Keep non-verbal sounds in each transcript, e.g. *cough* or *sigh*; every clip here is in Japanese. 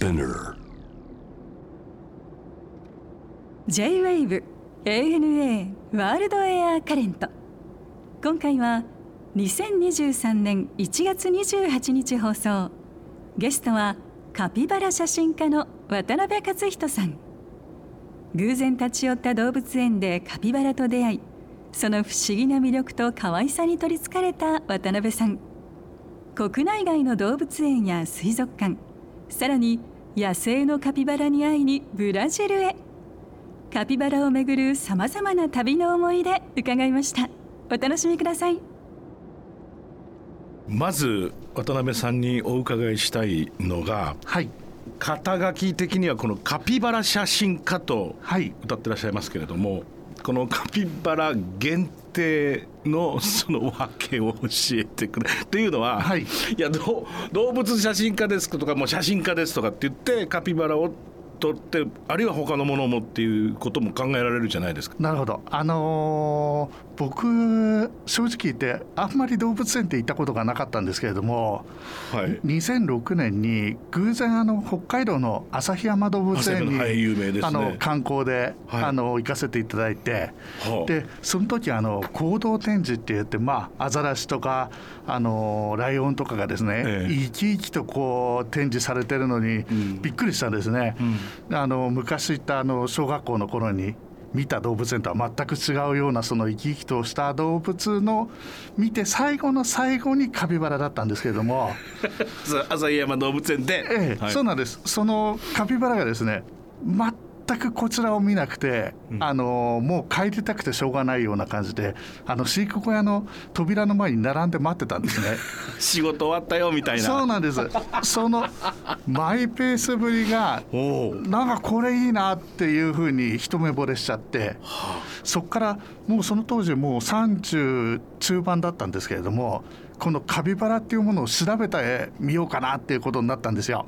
Spinner. J-WAVE ANA ワールドエアカレント今回は2023年1月28日放送。ゲストはカピバラ写真家の渡辺克人さん。偶然立ち寄った動物園でカピバラと出会いその不思議な魅力と可愛さに取りつかれた渡辺さん。国内外の動物園や水族館さらに野生のカピバラに会いにブラジルへ。カピバラをめぐるさまざまな旅の思い出伺いました。お楽しみください。まず渡辺さんにお伺いしたいのがはい。肩書き的にはこのカピバラ写真家とはい。歌ってらっしゃいますけれどもこのカピバラ限定のその訳を教えてくれ。っていうのは、はいやどう動物写真家ですとかもう写真家ですとかって言ってカピバラを撮ってあるいは他のものもっていうことも考えられるじゃないですか。なるほどあのー僕正直言ってあんまり動物園って行ったことがなかったんですけれどもはい。2006年に偶然あの北海道の旭山動物園に、はい有名ですね。あの観光で、はい。あの行かせていただいて、はあ。でその時あの行動展示って言ってまあアザラシとかあのライオンとかがですね、ええ。生き生きとこう展示されてるのに、ん。びっくりしたんですね。あの昔行ったあの小学校の頃に見た動物園とは全く違うようなその生き生きとした動物の見て最後の最後にカピバラだったんですけれども、*laughs* 旭山動物園で、ええはい。そうなんです。そのカピバラがですね全くこちらを見なくて、あのもう帰りたくてしょうがないような感じであの飼育小屋の扉の前に並んで待ってたんですね。*laughs* 仕事終わったよみたいな。そうなんですそのマイペースぶりがなんかこれいいなっていうふうに一目惚れしちゃってそこからもうその当時もう30中盤だったんですけれどもこのカピバラっていうものを調べてみようかなっていうことになったんですよ。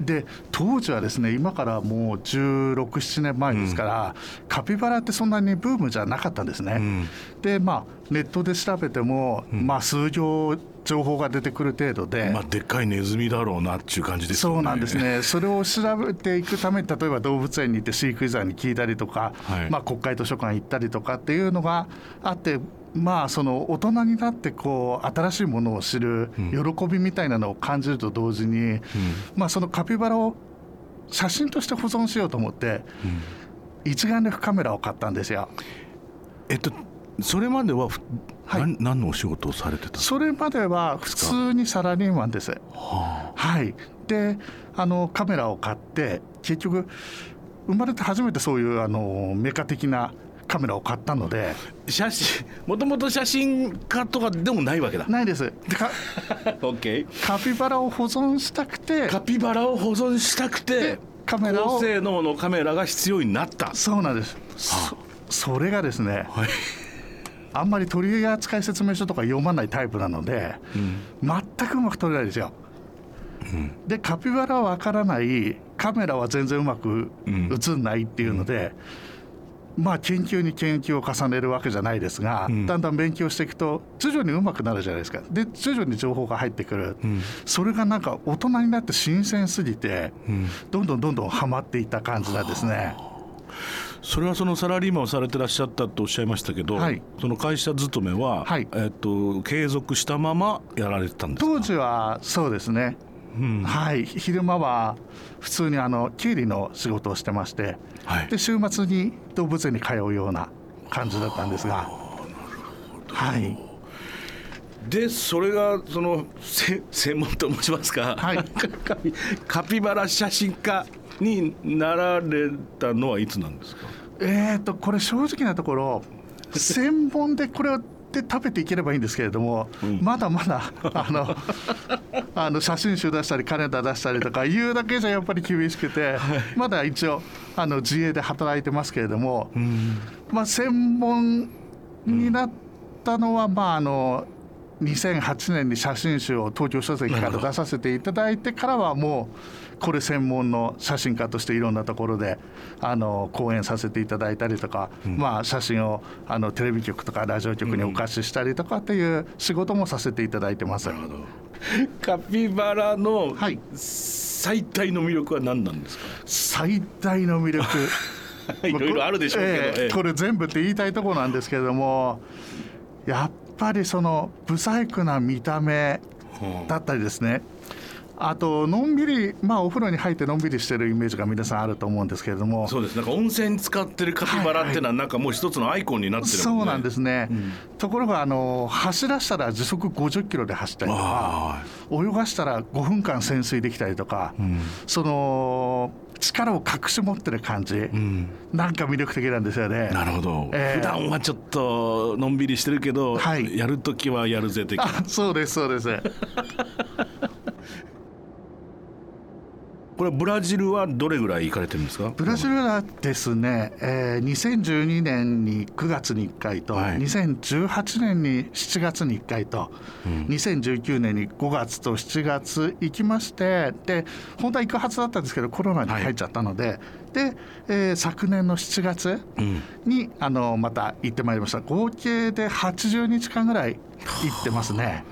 で当時はですね今からもう1617年前ですから、カピバラってそんなにブームじゃなかったんですね。でまあネットで調べても、まあ数行情報が出てくる程度で、まあでっかいネズミだろうなっていう感じですよね。そうなんですね、それを調べていくために、例えば動物園に行って飼育員さんに聞いたりとか、はい。まあ、国会図書館行ったりとかっていうのがあって、まあ、その大人になってこう新しいものを知る喜びみたいなのを感じると同時に、まあ、そのカピバラを写真として保存しようと思って、一眼レフカメラを買ったんですよ。えっとそれまではふ、はい何のお仕事をされてた。それまでは普通にサラリーマンです。はい、であのカメラを買って結局生まれて初めてそういうあのメカ的なカメラを買ったので写真もともと写真家とかでもないわけだ。ないですでかオッケー。カピバラを保存したくてカピバラを保存したくてでカメラを高性能のカメラが必要になった。そうなんですそそれがですねはい。あんまり取扱説明書とか読まないタイプなので、全くうまく撮れないですよ。でカピバラは分からないカメラは全然うまく映んないっていうので、まあ研究に研究を重ねるわけじゃないですが、だんだん勉強していくと徐々にうまくなるじゃないですか。で徐々に情報が入ってくる、それがなんか大人になって新鮮すぎて、どんどんどんどんハマっていった感じなんですね。それはそのサラリーマンをされてらっしゃったとおっしゃいましたけど、はい。その会社勤めは、はい。えっと継続したままやられてたんですか？当時はそうですね、はい。昼間は普通にあの経理の仕事をしてまして、はい。で週末に動物園に通うような感じだったんですが。はい。でそれがそのせ専門と申しますか、はい。カ *laughs* ピカピバラ写真家になられたのはいつなんですか？えー、とこれ正直なところ専門でこれをで食べていければいいんですけれども、まだまだ *laughs* あのあの写真集出したりカレンダー出したりとかいうだけじゃやっぱり厳しくて、まだ一応あの自営で働いてますけれども、まあ、専門になったのは、まああの2008年に写真集を東京書籍から出させていただいてからはもうこれ専門の写真家としていろんなところであの講演させていただいたりとか、まあ、写真をあのテレビ局とかラジオ局にお貸ししたりとかっていう仕事もさせていただいてます。カピバラのはい最大の魅力は何なんですか、最大の魅力。*laughs* いろいろあるでしょうけど、えええ。えこれ全部って言いたいところなんですけれどもやっぱりその不細工な見た目だったりですねあとのんびりまあお風呂に入ってのんびりしてるイメージが皆さんあると思うんですけれども。そうですなんか温泉に使ってるカピバラっていうのはなんかもう一つのアイコンになってるね。そうなんですね、ところがあの走らしたら時速50キロで走ったりとかあ泳がしたら5分間潜水できたりとか、その力を隠し持ってる感じ、あうん。なんか魅力的なんですよね。なるほど、ええ。普段はちょっとのんびりしてるけど、はい。やるときはやるぜ的な。あそうですそうです。*laughs* これブラジルはどれぐらい行かれてるんですか？ブラジルはですね、えー2012年に9月に1回と、はい。2018年に7月に1回と、2019年に5月と7月行きましてで本当は行くはずだったんですけどコロナに入っちゃったので、で、えー昨年の7月うん。にあのまた行ってまいりました。合計で80日間ぐらい行ってますね。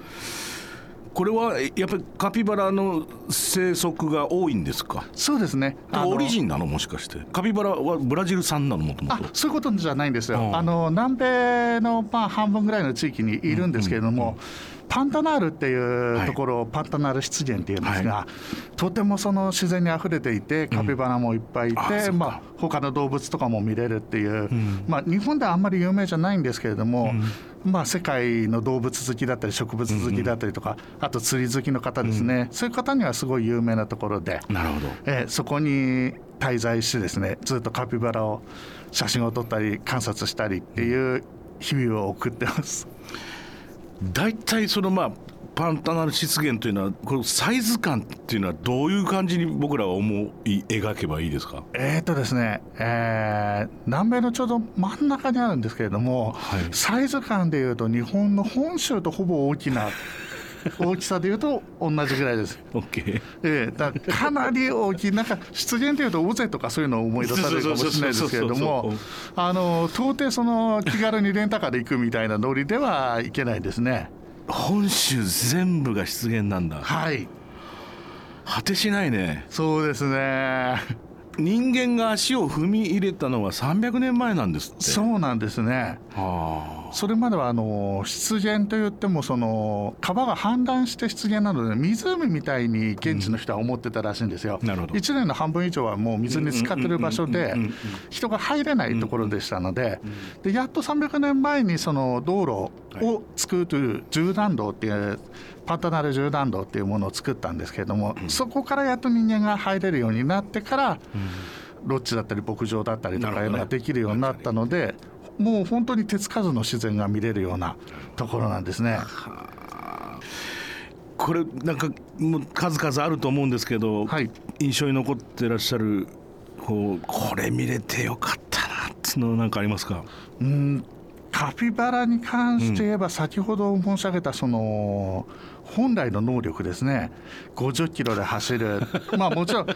これはえやっぱりカピバラの生息が多いんですか？そうですね。オリジンなの？もしかして。カピバラはブラジル産なの？もともあとそういうことじゃないんですよ、うん。あの南米のまあ半分ぐらいの地域にいるんですけれども、パンタナールっていうところをパンタナール湿原っていうんですが、とてもその自然にあふれていてカピバラもいっぱいいて、うか。まあ、他の動物とかも見れるっていう、ん。まあ、日本ではあんまり有名じゃないんですけれども、まあ、世界の動物好きだったり植物好きだったりとか、あと釣り好きの方ですね、そういう方にはすごい有名なところで。なるほど。えーそこに滞在してですねずっとカピバラを写真を撮ったり観察したりっていう日々を送ってます。大体そのまあパンタナル湿原というのはこのサイズ感っていうのはどういう感じに僕らは思い描けばいいですか？えーとですね、えー南米のちょうど真ん中にあるんですけれども、はい。サイズ感でいうと日本の本州とほぼ大きな大きさでいうと同じぐらいです。OK ええだかなり大きい、なんか湿原というと尾瀬とかそういうのを思い出されるかもしれないですけれどもあの到底その気軽にレンタカーで行くみたいなノリではいけないですね。本州全部が湿原なんだはい、果てしないねそうですね。人間が足を踏み入れたのは300年前なんですってそうなんですね。はそれまではあの湿原といってもその川が氾濫して湿原なので湖みたいに現地の人は思ってたらしいんですよ。なるほど。1年の半分以上はもう水に浸かってる場所でうんうんうんうんうん。人が入れないところでしたのででやっと300年前にその道路を作るという縦断道っていうパンタナル縦断道っていうものを作ったんですけれども、そこからやっと人間が入れるようになってから、ロッジだったり牧場だったりとかいうのができるようになったので、もう本当に手つかずの自然が見れるようなところなんですね。あこれなんかもう数々あると思うんですけど、はい。印象に残ってらっしゃるこうこれ見れてよかったなっていうのなんかありますか？うん。カピバラに関して言えば、先ほど申し上げたその本来の能力ですね、50キロで走る、*laughs* まあもちろん、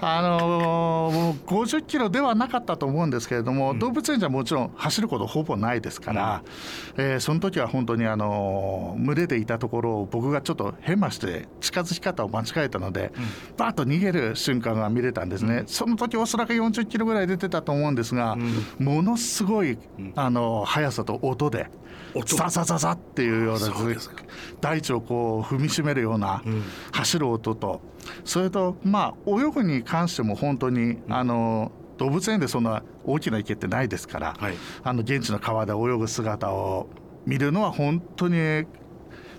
あのー50キロではなかったと思うんですけれども、動物園じゃもちろん走ることほぼないですから、えーその時は本当に、あのー群れでいたところを僕がちょっとヘマして近づき方を間違えたので、バーッと逃げる瞬間が見れたんですね、その時おそらく40キロぐらい出てたと思うんですが、ものすごい、あの速さと音で、音ザザザザっていうような大地をこう踏みしめるような走る音と、それとまあ泳ぐに関しても本当に、あの動物園でそんな大きな池ってないですから、はい。あの現地の川で泳ぐ姿を見るのは本当に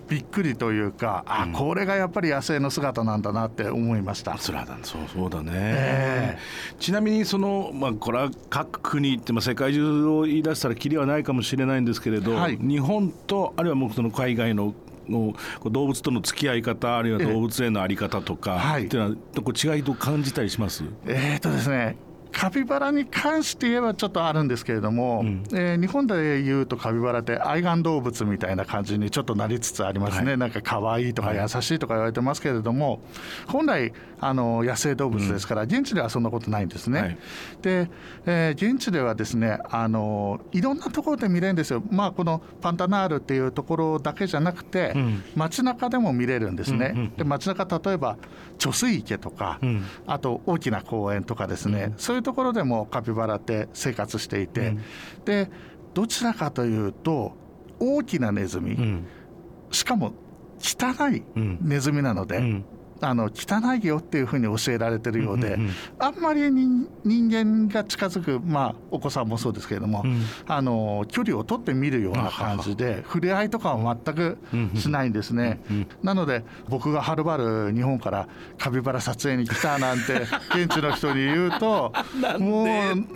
びっくりというか、あこれがやっぱり野生の姿なんだなって思いました。そらだそうそうだね、えちなみにその、まあ、これは各国って、まあ、世界中を言い出したらきりはないかもしれないんですけれど、はい。日本とあるいはもうその海外のの動物との付き合い方あるいは動物園のあり方とか、はいっていうのはこう違いと感じたりします？えーとですねカピバラに関して言えばちょっとあるんですけれども、うん、えー、日本でいうとカピバラって愛玩動物みたいな感じにちょっとなりつつありますね、はい、なんか可愛いとか優しいとか言われてますけれども、はい、本来あの野生動物ですから、現地ではそんなことないんですね。はい、で、えー、現地ではですねあのいろんなところで見れるんですよ、まあ、このパンタナールっていうところだけじゃなくて、うん、街中でも見れるんですね。うんうんうん、で街中例えば貯水池とか、うん、あと大きな公園とかですね、うん、いうところでもカピバラって生活していて、でどちらかというと大きなネズミ、しかも汚いネズミなので、あの汚いよっていうふうに教えられてるようで、うんうんうん、あんまり人間が近づく、まあ、お子さんもそうですけれども、うん、あの距離を取って見るような感じで触れ合いとかは全くしないんですね。うんうん、なので僕がはるばる日本からカピバラ撮影に来たなんて *laughs* 現地の人に言うとも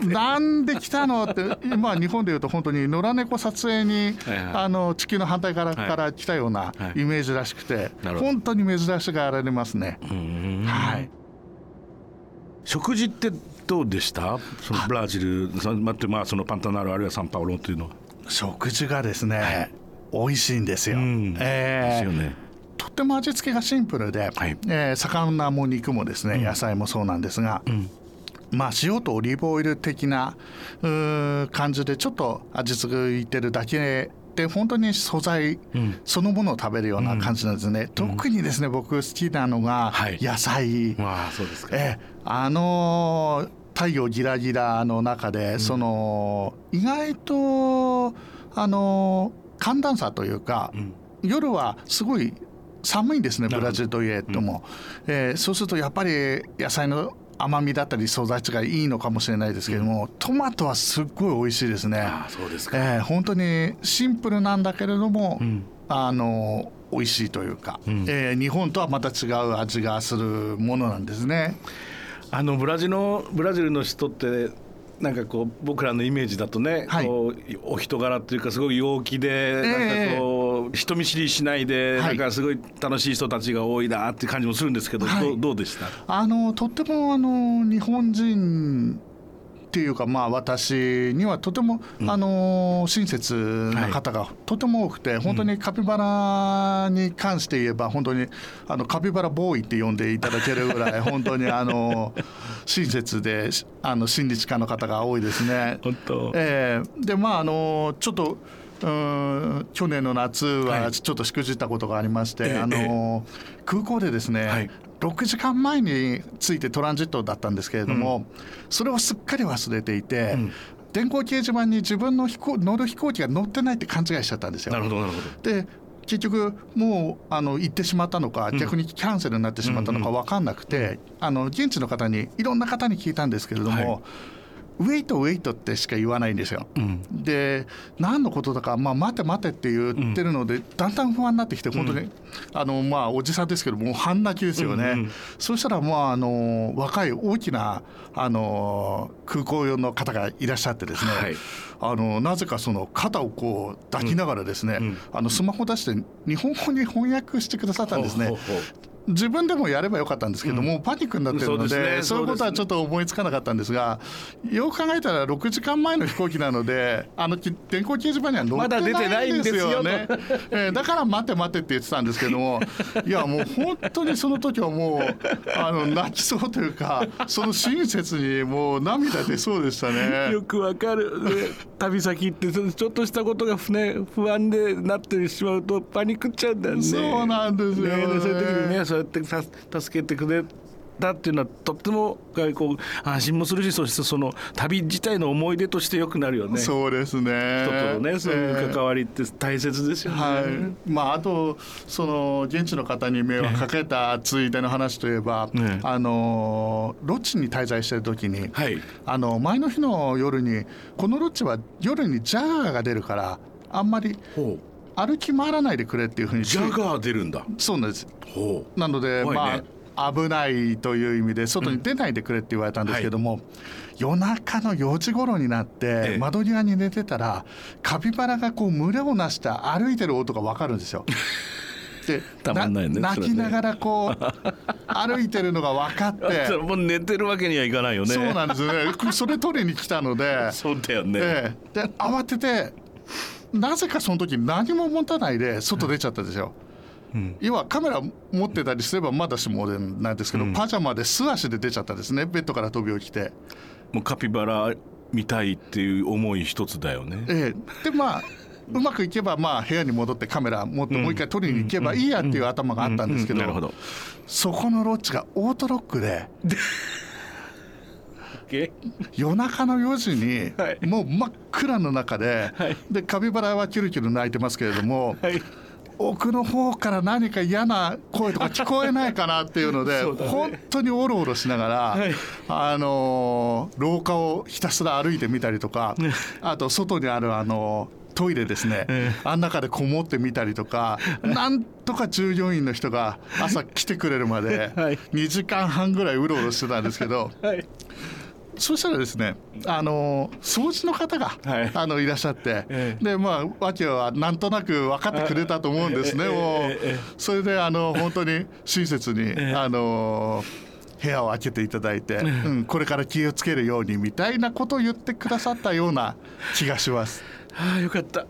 うなんで来たのって今日本でいうと本当に野良猫撮影に、はいはい、あの地球の反対から,、から来たようなイメージらしくて、はい、本当に珍しがられます。ね。はい。食事ってどうでした？そのブラジルまってまあそのパンタナールあるいはサンパウロというの。は食事がですね、はい、美味しいんですよ。うん、えー、ですよね。とっても味付けがシンプルで、はい、えー、魚も肉もですね、うん、野菜もそうなんですが、うん、まあ、塩とオリーブオイル的な感じでちょっと味付いてるだけって本当に素材そのものを食べるような感じなんですね、うん、特にですね僕好きなのが野菜、はい、あそうですか、えあの太陽ギラギラの中で、うん、その意外とあの寒暖差というか、うん、夜はすごい寒いんですねブラジルといえども、うん、えー、そうするとやっぱり野菜の甘みだったり素材値がいいのかもしれないですけども、うん、トマトはすっごい美味しいですね。あそうですか、えー、本当にシンプルなんだけれども、うん、あの美味しいというか、うん、えー、日本とはまた違う味がするものなんですね。あのブラジルのブラジルの人ってなんかこう僕らのイメージだとね、はい、こうお人柄というかすごい陽気で、なんかこう人見知りしないで、なんかすごい楽しい人たちが多いなって感じもするんですけど、はい、どうでした？あのとってもあの日本人っていうかまあ私にはとても、うん、あの親切な方がとても多くて、はい、本当にカピバラに関して言えば本当にあのカピバラボーイって呼んでいただけるぐらい *laughs* 本当にあの親切であの親日家の方が多いですね。本当。えー、でまああのちょっとうん去年の夏はちょっとしくじったことがありまして、はい、あの空港でですね、はい、6時間前に着いてトランジットだったんですけれども、うん、それをすっかり忘れていて、うん、電光掲示板に自分の飛行乗る飛行機が乗ってないって勘違いしちゃったんですよ。なるほどなるほど。で結局もうあの行ってしまったのか、逆にキャンセルになってしまったのか分かんなくて、あの現地の方にいろんな方に聞いたんですけれども、はいウェイトウェイトってしか言わないんですよ。うん、で何のことだか、まあ、待て待てって言ってるので、うん、だんだん不安になってきて本当に、うん、あのまあおじさんですけどもう半泣きですよね。うんうん、そうしたらまああの若い大きなあの空港用の方がいらっしゃってですね、はい、あのなぜかその肩をこう抱きながらですね、あのスマホ出して日本語に翻訳してくださったんですね。ほうほうほう自分でもやればよかったんですけども、うん、パニックになってるので、ね、そういうことはちょっと思いつかなかったんですがよく考えたら6時間前の飛行機なので *laughs* あの電光掲示板には載ってないんですよね、ま、*laughs* えー、だから待て待てって言ってたんですけども *laughs* いやもう本当にその時はもうあの泣きそうというかその親切にもう涙出そうでしたね。よくわかる、旅先ってちょっとしたことが不,、ね、不安でなってしまうとパニックっちゃうんだよね。そうなんですよ、ね、そうやって助けてくれたっていうのはとってもこう安心もするしそしてその旅自体の思い出としてよくなるよね。そうですね。人とのねそういう関わりって大切ですよね、はい。まあ、あとその現地の方に迷惑かけたついでの話といえば、ね、あのロッジに滞在してる時に、はい、あの前の日の夜にこのロッジは夜にジャガーが出るからあんまり歩き回らないでくれっていうふうにジャガー出るんだ。そうなんです。なので、ね、まあ危ないという意味で外に出ないでくれって言われたんですけども、うんはい、夜中の4時頃になって窓際に寝てたらカピバラがこう群れをなして歩いてる音が分かるんですよ。*laughs* でたまんないね泣きながららこう *laughs* 歩いてるのが分かって。もう寝てるわけにはいかないよね。そうなんですよね。それ取りに来たので。*laughs* そうだよね、ええ。で慌ててなぜかその時何も持たないで外出ちゃったでしょ、要はカメラ持ってたりすればまだしもなんですけど、パジャマで素足で出ちゃったですね。ベッドから飛び起きて、もうカピバラ見たいっていう思い一つだよね。ええ。でまあうまくいけばまあ部屋に戻ってカメラ持ってもう一回撮りに行けばいいやっていう頭があったんですけど。そこのロッジがオートロックで *laughs* 夜中の4時にはい。もう真っ暗の中ではい。でカピバラはキュルキュル鳴いてますけれどもはい。奥の方から何か嫌な声とか聞こえないかなっていうので *laughs* ね。本当におろおろしながら、はい。あのー廊下をひたすら歩いてみたりとかあと外にあるあのートイレですね、えあん中でこもってみたりとかなんとか従業員の人が朝来てくれるまではい。2時間半ぐらいうろうろしてたんですけどはいそしたらですね、あの掃除の方が、はい。あのいらっしゃって、ええ。でまあ訳はなんとなく分かってくれたと思うんですね、あえそれであの本当に親切に、えあの部屋を開けていただいて、うん、これから気をつけるようにみたいなことを言ってくださったような気がします。*laughs* ああよかった。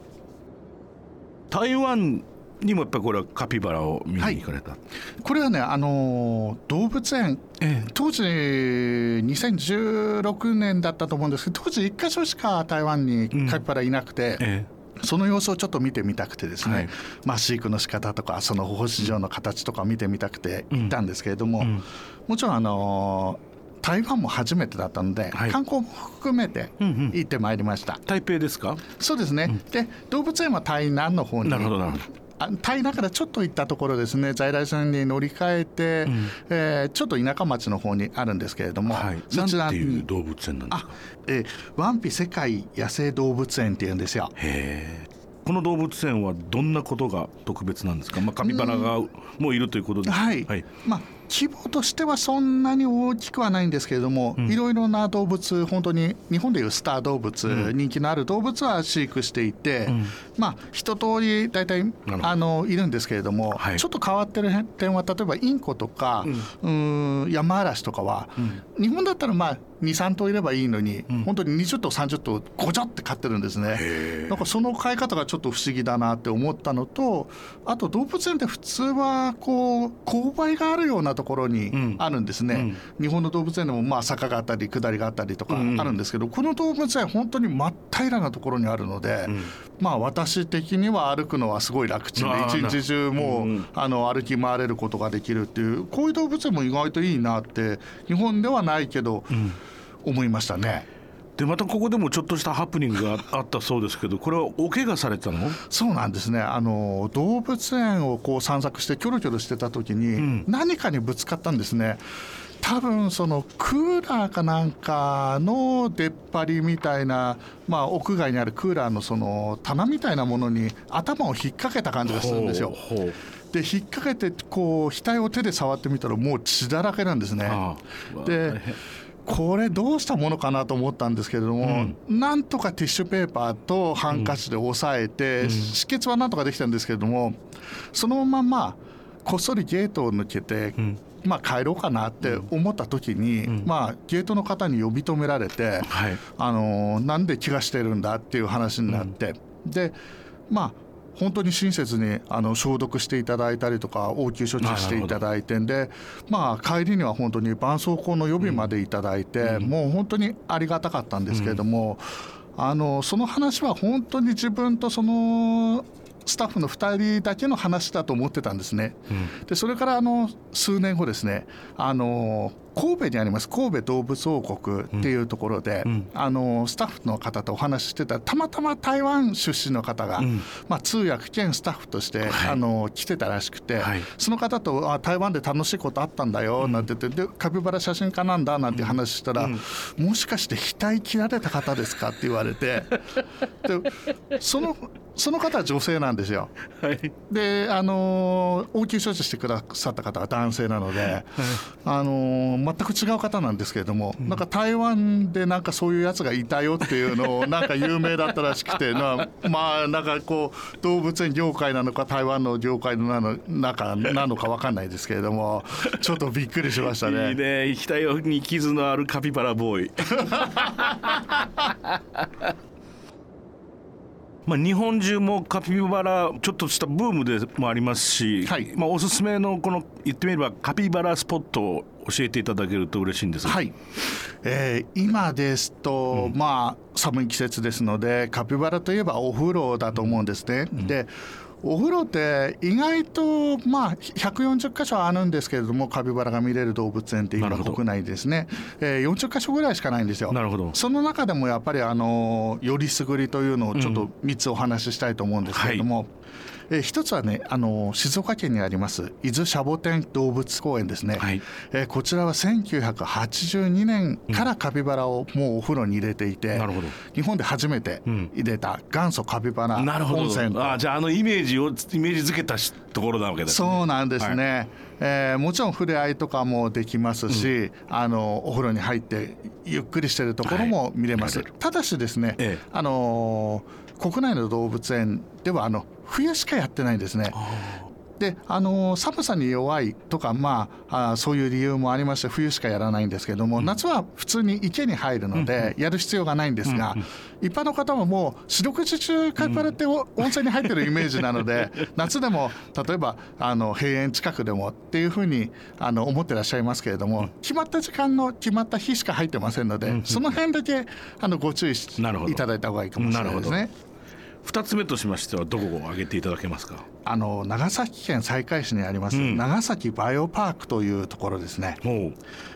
台湾にもやっぱりこれはカピバラを見に行かれた、これはね、あの動物園。え当時2016年だったと思うんです。けど当時1箇所しか台湾にカピバラいなくて、えその様子をちょっと見てみたくてですね、はい。まあ、飼育の仕方とかその保護市場の形とか見てみたくて行ったんですけれども、ん。もちろんあの台湾も初めてだったので、はい。観光も含めてうんうん。行ってまいりました、台北ですか？そうですね、で動物園は台南の方になるほどなるほどあ台南からちょっと行ったところですね。在来線に乗り換えて、ん。えーちょっと田舎町の方にあるんですけれども、はい。そちらなんていうに動物園なんですあか、えー、ワンピ世界野生動物園っていうんですよ。へえこの動物園はどんなことが特別なんですか、まあ、カピバラがもういるということで、はい、はい。まあ規模としてはそんなに大きくはないんですけれども、いろいろな動物本当に日本でいうスター動物、人気のある動物は飼育していて、まあ一通り大体あのいるんですけれども、はい。ちょっと変わってる点は例えばインコとか、うーん、ヤマアラシとかは、日本だったらまあ23頭いればいいのに、本当に20頭30頭ごちゃって飼ってるんですね。なんかその飼い方がちょっと不思議だなって思ったのとあと動物園って普通はこう勾配があるようなところにん。あるんですね、日本の動物園でもまあ坂があったり下りがあったりとかうんあるんですけど、この動物園本当に真っ平らなところにあるので、まあ私的には歩くのはすごい楽ちんで一日中もう、うんあの歩き回れることができるっていうこういう動物園も意外といいなって日本ではないけど、思いましたね。でまたここでもちょっとしたハプニングがあったそうですけどこれはお怪我されてたの？そうなんですね。あの動物園をこう散策してキョロキョロしてた時に、ん。何かにぶつかったんですね。多分そのクーラーかなんかの出っ張りみたいな、まあ、屋外にあるクーラーのその棚みたいなものに頭を引っ掛けた感じがするんですよ。で引っ掛けてこう額を手で触ってみたらもう血だらけなんですね。でこれどうしたものかなと思ったんですけれども、なんとかティッシュペーパーとハンカチで押さえて、止血はなんとかできたんですけれどもそのままこっそりゲートを抜けて、まあ、帰ろうかなって思った時に、まあ、ゲートの方に呼び止められて、はい。あのーなんで怪我してるんだっていう話になって、でまあ本当に親切にあの消毒していただいたりとか応急処置していただいてんでまあ帰りには本当に絆創膏の予備までいただいて、もう本当にありがたかったんですけれども、あのその話は本当に自分とそのスタッフの2人だけの話だと思ってたんですね。でそれからあの数年後ですねあの神戸にあります神戸動物王国っていうところで、あのスタッフの方とお話ししてたらたまたま台湾出身の方が、まあ、通訳兼スタッフとして、あの来てたらしくて、はい。その方とあ台湾で楽しいことあったんだよなんて言って、でカピバラ写真家なんだなんて話したら、もしかして額切られた方ですかって言われて *laughs* でそのその方は女性なんですよ。はい。であの応急処置してくださった方は男性なので、あの全く違う方なんですけれども、なんか台湾でなんかそういうやつがいたよっていうのをなんか有名だったらしくて *laughs* なまあなんかこう動物園業界なのか台湾の業界なの中なのか分かんないですけれども *laughs* ちょっとびっくりしましたね。いいね。行きたいように傷のあるカピバラボーイ。まあ、日本中もカピバラちょっとしたブームでもありますし、はい、まあ、おすすめのこの言ってみればカピバラスポットを教えていただけると嬉しいんです。はい、えー、今ですと、うん、まあ寒い季節ですのでカピバラといえばお風呂だと思うんですね。うん、でお風呂って意外とまあ140箇所あるんですけれどもカピバラが見れる動物園って今国内ですね、えー、40箇所ぐらいしかないんですよ。なるほど。その中でもやっぱりあのよりすぐりというのをちょっと3つお話ししたいと思うんですけれども、うんはいえー、一つはねあの静岡県にあります伊豆シャボテン動物公園ですね、はい、えー、こちらは1982年からカピバラをもうお風呂に入れていて、うん、日本で初めて入れた元祖カピバラ温泉。あじゃああのイメージをイメージづけたところなわけです、ね、そうなんですね、はい、えー、もちろん触れ合いとかもできますし、うん、あのお風呂に入ってゆっくりしてるところも見れます、はい、ただしですね、ええ、あの国内の動物園ではあの冬しかやってないんですね。であの寒さに弱いとか、まあ、あそういう理由もありまして冬しかやらないんですけども、うん、夏は普通に池に入るので、やる必要がないんですが、うん、一般の方ももう四六時中カピバラって温泉に入ってるイメージなので *laughs* 夏でも例えばあの閉園近くでもっていうふうにあの思ってらっしゃいますけれども決まった時間の決まった日しか入ってませんので、その辺だけあのご注意いただいた方がいいかもしれないですね。2つ目としましてはどこを挙げていただけますか？あの長崎県西海市にあります、うん、長崎バイオパークというところですね。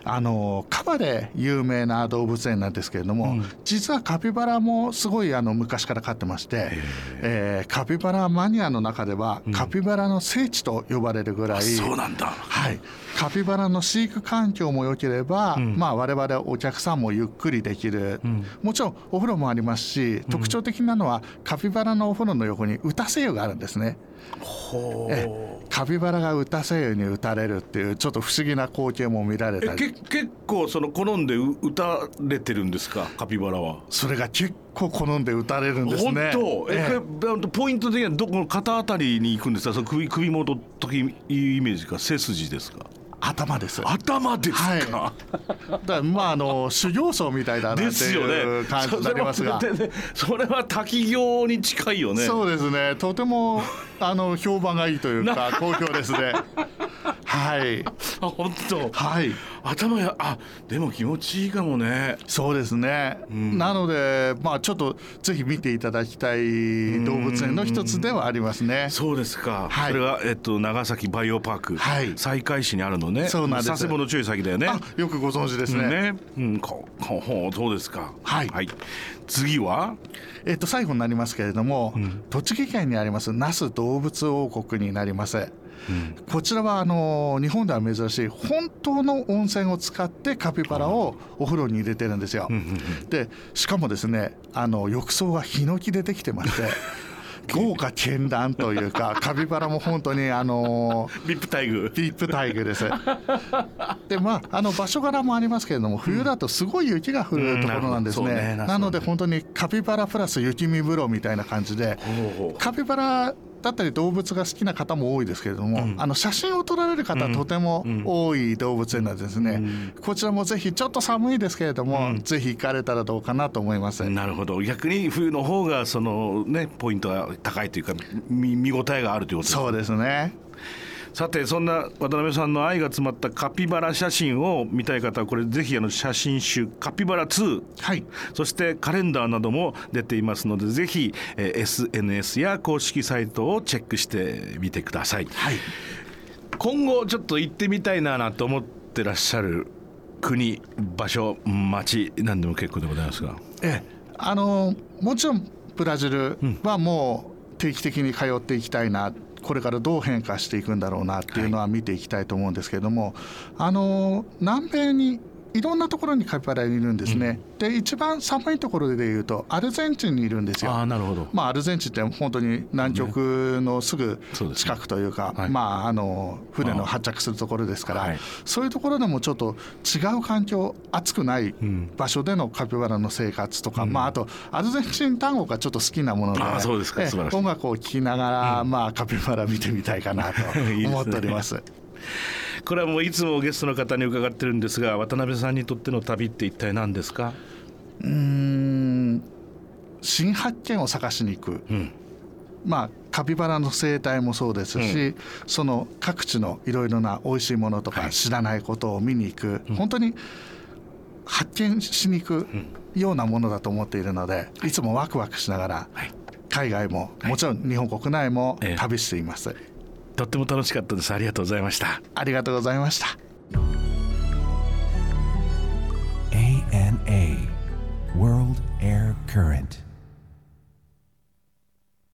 あのカバで有名な動物園なんですけれども、うん、実はカピバラもすごいあの昔から飼ってまして、えー、カピバラマニアの中では、カピバラの聖地と呼ばれるぐらい、そうなんだ、はい、カピバラの飼育環境も良ければ、うん、まあ我々お客さんもゆっくりできる、うん、もちろんお風呂もありますし特徴的なのは、カピバラのお風呂の横に打たせ湯があるんですね。えカピバラが打たせ湯に打たれるっていうちょっと不思議な光景も見られたり。結構その好んで打たれてるんですか？カピバラは。それが結構好んで打たれるんですね。本当？ええポイント的にはどこの肩あたりに行くんですか？その首首元時いうイメージか？背筋ですか？頭です。頭ですか、はい、だからまああの *laughs* 修行僧みたいだなっていう感じになりますが、ね、それは滝行に近いよね。そうですね。とてもあの評判がいいというか *laughs* 好評ですねはい。*laughs* あ本当。はい。頭やあでも気持ちいいかもね。そうですね、うん、なのでまあちょっとぜひ見ていただきたい動物園の一つではありますね。そうですか、はい、それが、えっと、長崎バイオパーク、はい、西海市にあるのね。そうなんです。佐世保の注意先だよね。よくご存知ですね,、ね。うん、ここそうですか？はい、はい、次は？えっと最後になりますけれども、うん、栃木県にあります那須動物王国になりますこちらはあの日本では珍しい本当の温泉を使ってカピバラをお風呂に入れてるんですよ。でしかもですねあの浴槽はヒノキでできてまして。*laughs* 豪華絢爛というか *laughs* カピバラも本当にあのビップ待遇。ビップ待遇です。でまああの場所柄もありますけれども冬だとすごい雪が降るところなんですね。うん。ね、なので本当にカピバラプラス雪見風呂みたいな感じでカピバラだったり動物が好きな方も多いですけれども、うん、あの写真を撮られる方、とても多い動物園なんですね、うん、こちらもぜひちょっと寒いですけれども、ぜひ行かれたらどうかなと思います。なるほど。逆に冬の方がそのねポイントが高いというか見見応えがあるということですね。そうですねさてそんな渡辺さんの愛が詰まったカピバラ写真を見たい方はこれぜひあの写真集「カピバラ2」はい、そしてカレンダーなども出ていますのでぜひ、えー、SNS や公式サイトをチェックしてみてください、はい、今後ちょっと行ってみたいなと思ってらっしゃる国場所町何でも結構でございますが。ええ。あのもちろんブラジルはもう定期的に通っていきたいな、これからどう変化していくんだろうなっていうのは見ていきたいと思うんですけれども、はい、あの南米にいろんなところにカピバラいるんですね、うん、で一番寒いところでいうとアルゼンチンにいるんですよ。あなるほど、まあ、アルゼンチンって本当に南極のすぐ近くというか、ねはい、まあ、あの船の発着するところですから、はい、そういうところでもちょっと違う環境暑くない場所でのカピバラの生活とか、うん、まあ、あとアルゼンチン単語がちょっと好きなものであそうですか。音楽を聴きながら、うん、まあ、カピバラ見てみたいかなと *laughs* 思っております。いいこれはもういつもゲストの方に伺ってるんですが渡辺さんにとっての旅って一体何ですか？うん。新発見を探しに行く、うん、まあカピバラの生態もそうですし、うん、その各地のいろいろな美味しいものとか知らないことを見に行く、はい、本当に発見しに行くようなものだと思っているので、い。つもワクワクしながら、海外ももちろん日本国内も旅しています。ええとっても楽しかったです。ありがとうございました。ありがとうございました。ANA World Air Current